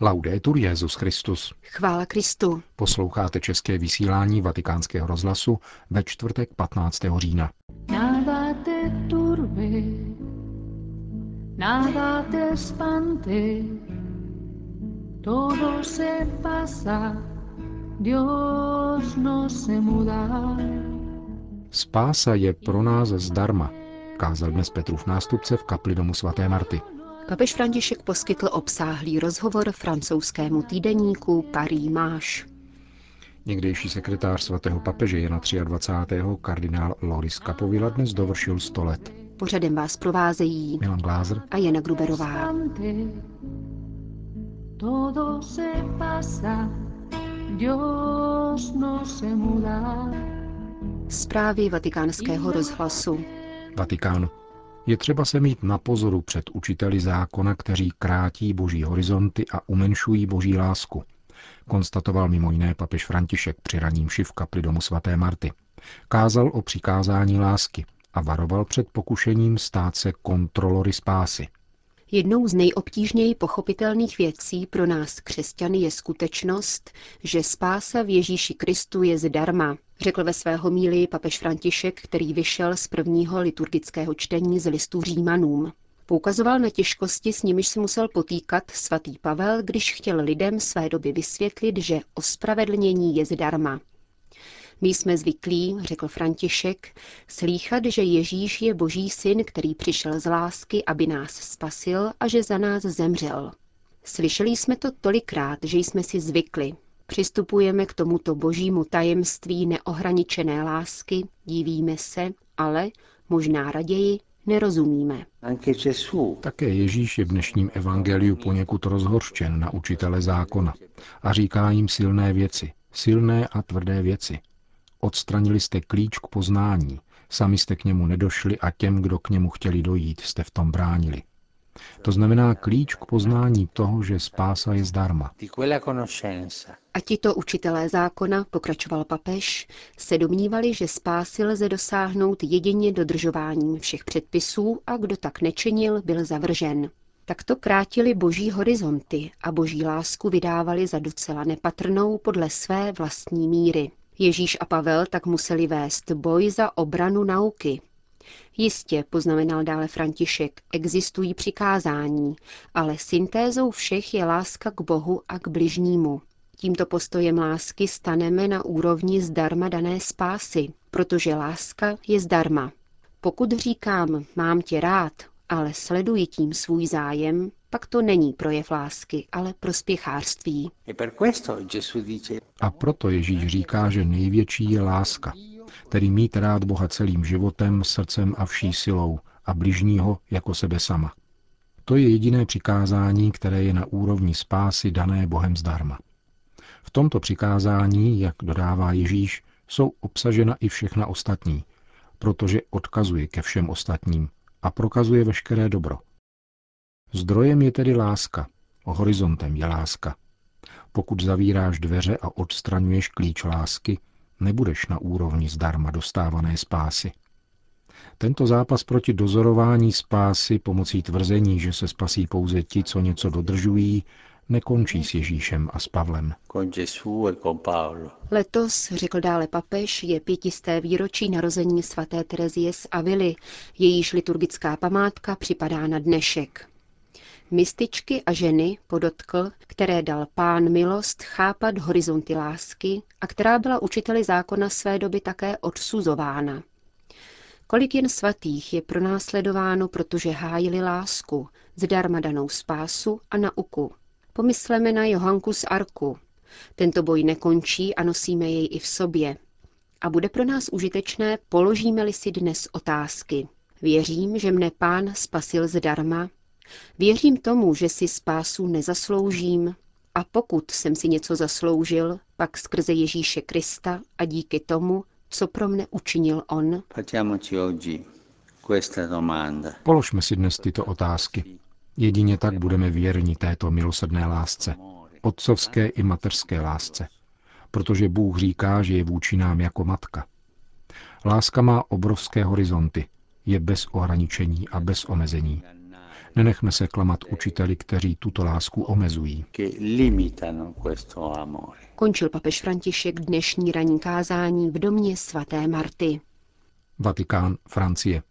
Laudetur Jezus Christus. Chvála Kristu. Posloucháte české vysílání Vatikánského rozhlasu ve čtvrtek 15. října. Nada te turbe, nada te spante, todo se pasa, Dios no se muda. Spása je pro nás zdarma, kázal dnes Petrův nástupce v kapli domu svaté Marty. Papež František poskytl obsáhlý rozhovor francouzskému týdeníku Paris Máš. Někdejší sekretář svatého papeže Jana 23. kardinál Loris Capovilla dnes dovršil 100 let. Pořadem vás provázejí Milan Glázer a Jana Gruberová. Todo se pasa, Dios no se muda. Zprávy vatikánského rozhlasu. Vatikán. Je třeba se mít na pozoru před učiteli zákona, kteří krátí boží horizonty a umenšují boží lásku, konstatoval mimo jiné papež František při raním v kapli domu svaté Marty. Kázal o přikázání lásky a varoval před pokušením stát se kontrolory spásy. Jednou z nejobtížněji pochopitelných věcí pro nás křesťany je skutečnost, že spása v Ježíši Kristu je zdarma, řekl ve své homílii papež František, který vyšel z prvního liturgického čtení z listu Římanům. Poukazoval na těžkosti, s nimiž se musel potýkat svatý Pavel, když chtěl lidem své doby vysvětlit, že ospravedlnění je zdarma. My jsme zvyklí, řekl František, slýchat, že Ježíš je boží syn, který přišel z lásky, aby nás spasil a že za nás zemřel. Slyšeli jsme to tolikrát, že jsme si zvykli. Přistupujeme k tomuto božímu tajemství neohraničené lásky, divíme se, ale, možná raději, nerozumíme. Také Ježíš je v dnešním evangeliu poněkud rozhorštěn na učitele zákona a říká jim silné věci, silné a tvrdé věci. Odstranili jste klíč k poznání, sami jste k němu nedošli a těm, kdo k němu chtěli dojít, jste v tom bránili. To znamená klíč k poznání toho, že spása je zdarma. A tito učitelé zákona, pokračoval papež, se domnívali, že spásy lze dosáhnout jedině dodržováním všech předpisů a kdo tak nečinil, byl zavržen. Takto krátili boží horizonty a boží lásku vydávali za docela nepatrnou podle své vlastní míry. Ježíš a Pavel tak museli vést boj za obranu nauky. Jistě, poznamenal dále František, existují přikázání, ale syntézou všech je láska k Bohu a k bližnímu. Tímto postojem lásky staneme na úrovni zdarma dané spásy, protože láska je zdarma. Pokud říkám, mám tě rád, ale sleduji tím svůj zájem, pak to není projev lásky, ale prospěchářství. A proto Ježíš říká, že největší je láska, tedy mít rád Boha celým životem, srdcem a vší silou a bližního jako sebe sama. To je jediné přikázání, které je na úrovni spásy dané Bohem zdarma. V tomto přikázání, jak dodává Ježíš, jsou obsažena i všechna ostatní, protože odkazuje ke všem ostatním a prokazuje veškeré dobro. Zdrojem je tedy láska, horizontem je láska. Pokud zavíráš dveře a odstraňuješ klíč lásky, nebudeš na úrovni zdarma dostávané spásy. Tento zápas proti dozorování spásy pomocí tvrzení, že se spasí pouze ti, co něco dodržují, nekončí s Ježíšem a s Pavlem. Letos, řekl dále papež, je pětisté výročí narození svaté Terezie z Avily, jejíž liturgická památka připadá na dnešek. Mističky a ženy, podotkl, které dal pán milost chápat horizonty lásky a která byla učiteli zákona své doby také odsuzována. Kolik jen svatých je pronásledováno, protože hájili lásku, zdarma danou spásu a nauku. Pomysleme na Johanku z Arku. Tento boj nekončí a nosíme jej i v sobě. A bude pro nás užitečné, položíme-li si dnes otázky. Věřím, že mne pán spasil zdarma, Věřím tomu, že si spásu nezasloužím a pokud jsem si něco zasloužil, pak skrze Ježíše Krista a díky tomu, co pro mne učinil On. Položme si dnes tyto otázky. Jedině tak budeme věrni této milosrdné lásce, otcovské i mateřské lásce, protože Bůh říká, že je vůči nám jako matka. Láska má obrovské horizonty, je bez ohraničení a bez omezení. Nenechme se klamat učiteli, kteří tuto lásku omezují. Končil papež František dnešní ranní kázání v domě svaté Marty. Vatikán, Francie.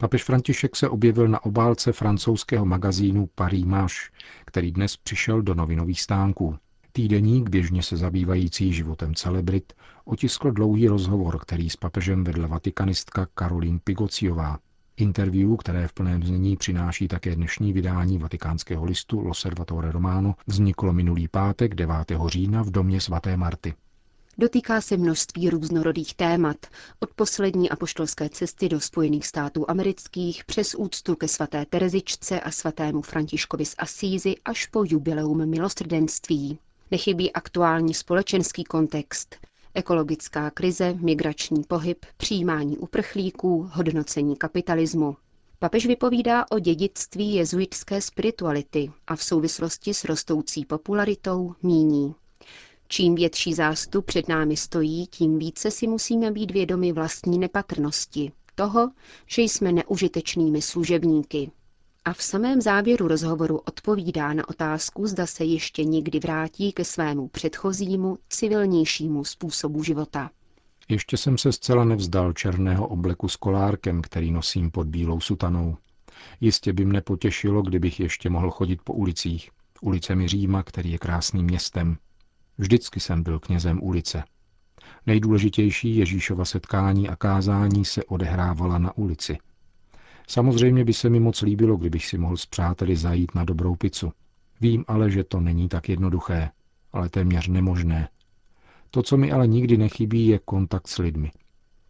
Papež František se objevil na obálce francouzského magazínu Paris Match, který dnes přišel do novinových stánků. Týdeník, běžně se zabývající životem celebrit, otiskl dlouhý rozhovor, který s papežem vedla vatikanistka Karolín Pigociová. Interview, které v plném znění přináší také dnešní vydání vatikánského listu L'Osservatore Romano, vzniklo minulý pátek 9. října v domě svaté Marty. Dotýká se množství různorodých témat, od poslední apoštolské cesty do Spojených států amerických přes úctu ke svaté Terezičce a svatému Františkovi z Asízy až po jubileum milostrdenství. Nechybí aktuální společenský kontext, ekologická krize, migrační pohyb, přijímání uprchlíků, hodnocení kapitalismu. Papež vypovídá o dědictví jezuitské spirituality a v souvislosti s rostoucí popularitou míní. Čím větší zástup před námi stojí, tím více si musíme být vědomi vlastní nepatrnosti, toho, že jsme neužitečnými služebníky. A v samém závěru rozhovoru odpovídá na otázku, zda se ještě někdy vrátí ke svému předchozímu, civilnějšímu způsobu života. Ještě jsem se zcela nevzdal černého obleku s kolárkem, který nosím pod bílou sutanou. Jistě by mne potěšilo, kdybych ještě mohl chodit po ulicích, ulicemi Říma, který je krásným městem. Vždycky jsem byl knězem ulice. Nejdůležitější Ježíšova setkání a kázání se odehrávala na ulici. Samozřejmě by se mi moc líbilo, kdybych si mohl s přáteli zajít na dobrou pizzu. Vím ale, že to není tak jednoduché, ale téměř nemožné. To, co mi ale nikdy nechybí, je kontakt s lidmi.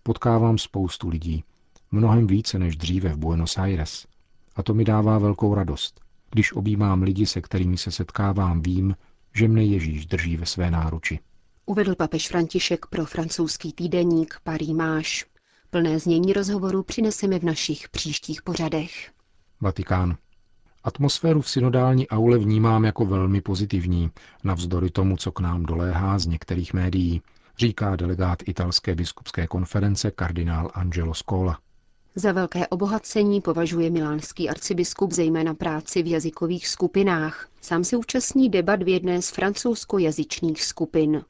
Potkávám spoustu lidí, mnohem více než dříve v Buenos Aires. A to mi dává velkou radost. Když objímám lidi, se kterými se setkávám, vím, že mne Ježíš drží ve své náruči. Uvedl papež František pro francouzský týdeník Paris Máš. Plné znění rozhovoru přineseme v našich příštích pořadech. Vatikán. Atmosféru v synodální aule vnímám jako velmi pozitivní, navzdory tomu, co k nám doléhá z některých médií, říká delegát italské biskupské konference kardinál Angelo Scola. Za velké obohacení považuje milánský arcibiskup zejména práci v jazykových skupinách. Sám se účastní debat v jedné z francouzskojazyčných skupin.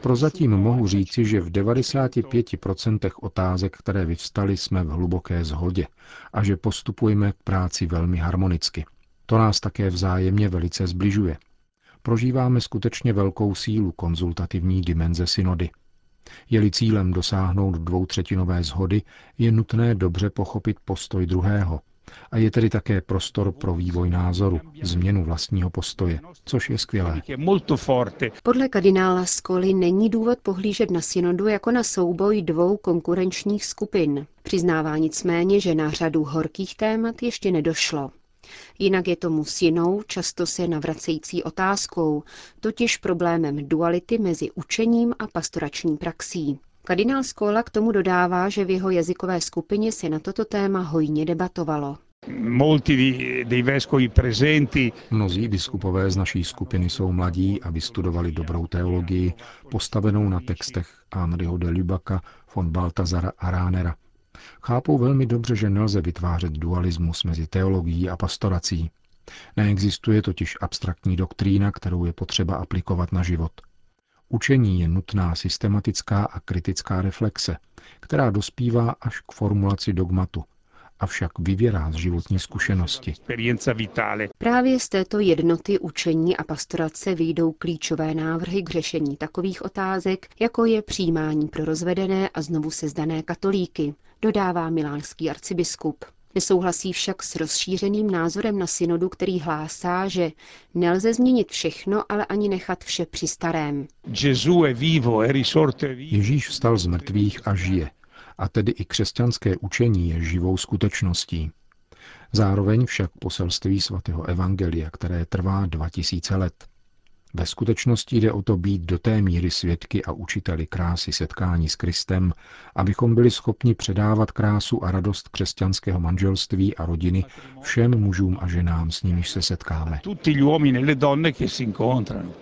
Prozatím mohu říci, že v 95% otázek, které vyvstaly, jsme v hluboké shodě a že postupujeme k práci velmi harmonicky. To nás také vzájemně velice zbližuje. Prožíváme skutečně velkou sílu konzultativní dimenze synody. Je-li cílem dosáhnout dvoutřetinové zhody, je nutné dobře pochopit postoj druhého. A je tedy také prostor pro vývoj názoru, změnu vlastního postoje, což je skvělé. Podle kardinála Skoli není důvod pohlížet na synodu jako na souboj dvou konkurenčních skupin. Přiznává nicméně, že na řadu horkých témat ještě nedošlo. Jinak je tomu s jinou, často se navracející otázkou, totiž problémem duality mezi učením a pastorační praxí. Kardinál Skola k tomu dodává, že v jeho jazykové skupině se na toto téma hojně debatovalo. Mnozí biskupové z naší skupiny jsou mladí a vystudovali dobrou teologii, postavenou na textech Henryho de Lubaka, von Baltazara a Ránera – Chápou velmi dobře, že nelze vytvářet dualismus mezi teologií a pastorací. Neexistuje totiž abstraktní doktrína, kterou je potřeba aplikovat na život. Učení je nutná systematická a kritická reflexe, která dospívá až k formulaci dogmatu, avšak vyvěrá z životní zkušenosti. Právě z této jednoty učení a pastorace vyjdou klíčové návrhy k řešení takových otázek, jako je přijímání pro rozvedené a znovu sezdané katolíky, dodává milánský arcibiskup. Nesouhlasí však s rozšířeným názorem na synodu, který hlásá, že nelze změnit všechno, ale ani nechat vše při starém. Ježíš vstal z mrtvých a žije, a tedy i křesťanské učení je živou skutečností. Zároveň však poselství svatého Evangelia, které trvá 2000 let. Ve skutečnosti jde o to být do té míry svědky a učiteli krásy setkání s Kristem, abychom byli schopni předávat krásu a radost křesťanského manželství a rodiny všem mužům a ženám, s nimiž se setkáme.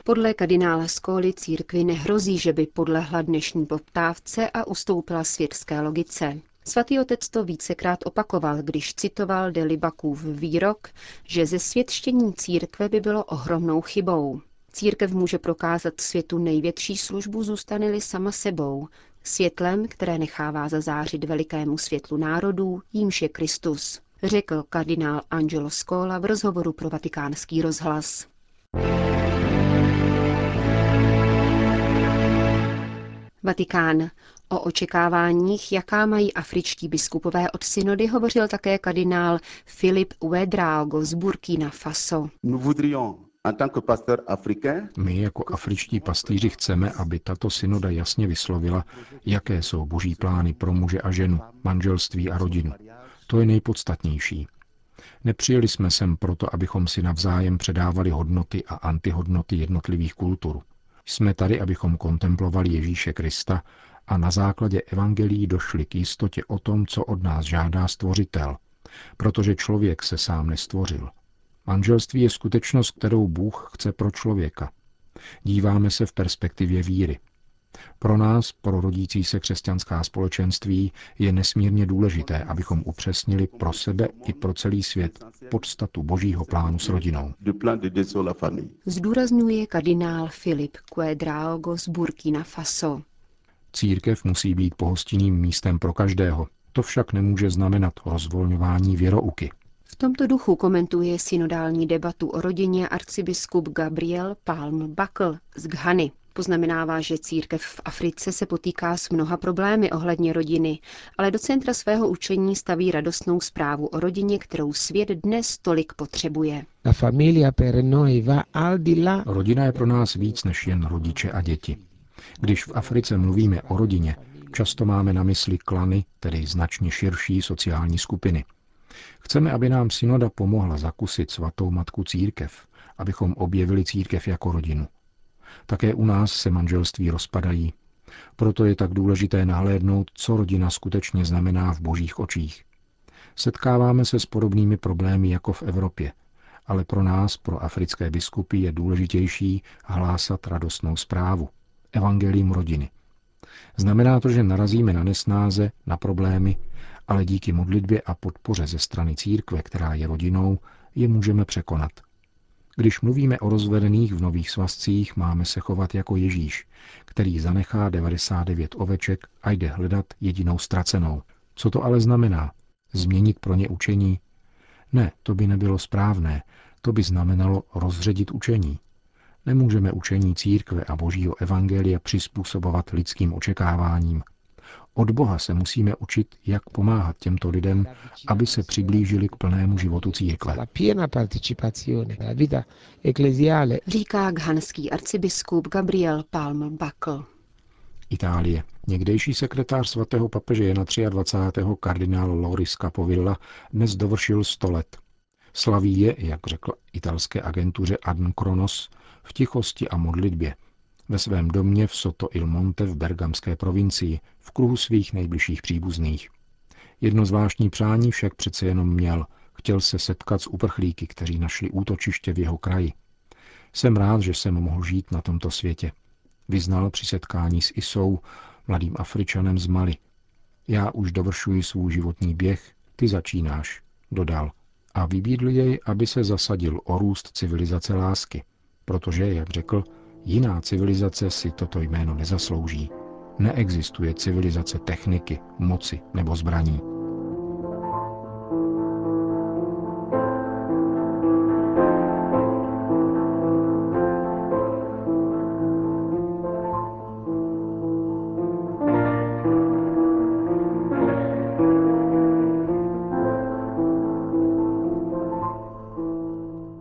Podle kardinála Skóly církvi nehrozí, že by podlehla dnešní poptávce a ustoupila světské logice. Svatý otec to vícekrát opakoval, když citoval Delibakův výrok, že ze světštění církve by bylo ohromnou chybou. Církev může prokázat světu největší službu, zůstane-li sama sebou, světlem, které nechává zazářit velikému světlu národů, jímž je Kristus, řekl kardinál Angelo Scola v rozhovoru pro vatikánský rozhlas. Vatikán. O očekáváních, jaká mají afričtí biskupové od synody, hovořil také kardinál Filip Uedraogo z Burkina Faso. My jako afričtí pastýři chceme, aby tato synoda jasně vyslovila, jaké jsou boží plány pro muže a ženu, manželství a rodinu. To je nejpodstatnější. Nepřijeli jsme sem proto, abychom si navzájem předávali hodnoty a antihodnoty jednotlivých kultur. Jsme tady, abychom kontemplovali Ježíše Krista a na základě evangelií došli k jistotě o tom, co od nás žádá stvořitel, protože člověk se sám nestvořil. Manželství je skutečnost, kterou Bůh chce pro člověka. Díváme se v perspektivě víry. Pro nás, pro rodící se křesťanská společenství, je nesmírně důležité, abychom upřesnili pro sebe i pro celý svět podstatu božího plánu s rodinou. Zdůrazňuje kardinál Filip Quedraogo z Burkina Faso. Církev musí být pohostinným místem pro každého. To však nemůže znamenat rozvolňování věrouky. V tomto duchu komentuje synodální debatu o rodině arcibiskup Gabriel Palm Bakl z Ghany. Poznamenává, že církev v Africe se potýká s mnoha problémy ohledně rodiny, ale do centra svého učení staví radostnou zprávu o rodině, kterou svět dnes tolik potřebuje. Rodina je pro nás víc než jen rodiče a děti. Když v Africe mluvíme o rodině, často máme na mysli klany, tedy značně širší sociální skupiny. Chceme, aby nám synoda pomohla zakusit svatou matku církev, abychom objevili církev jako rodinu. Také u nás se manželství rozpadají. Proto je tak důležité nahlédnout, co rodina skutečně znamená v božích očích. Setkáváme se s podobnými problémy jako v Evropě, ale pro nás, pro africké biskupy, je důležitější hlásat radostnou zprávu, evangelium rodiny. Znamená to, že narazíme na nesnáze, na problémy, ale díky modlitbě a podpoře ze strany církve, která je rodinou, je můžeme překonat. Když mluvíme o rozvedených v nových svazcích, máme se chovat jako Ježíš, který zanechá 99 oveček a jde hledat jedinou ztracenou. Co to ale znamená? Změnit pro ně učení? Ne, to by nebylo správné. To by znamenalo rozředit učení. Nemůžeme učení církve a božího evangelia přizpůsobovat lidským očekáváním. Od Boha se musíme učit, jak pomáhat těmto lidem, aby se přiblížili k plnému životu církve. Říká ghanský arcibiskup Gabriel Palm Bakl. Itálie. Někdejší sekretář svatého papeže Jana 23. kardinál Loris Capovilla dnes dovršil 100 let. Slaví je, jak řekl italské agentuře Adn Kronos, v tichosti a modlitbě, ve svém domě v Soto il Monte v Bergamské provincii, v kruhu svých nejbližších příbuzných. Jedno zvláštní přání však přece jenom měl. Chtěl se setkat s uprchlíky, kteří našli útočiště v jeho kraji. Jsem rád, že jsem mohl žít na tomto světě. Vyznal při setkání s Isou, mladým Afričanem z Mali. Já už dovršuji svůj životní běh, ty začínáš, dodal. A vybídl jej, aby se zasadil o růst civilizace lásky, protože, jak řekl, Jiná civilizace si toto jméno nezaslouží. Neexistuje civilizace techniky, moci nebo zbraní.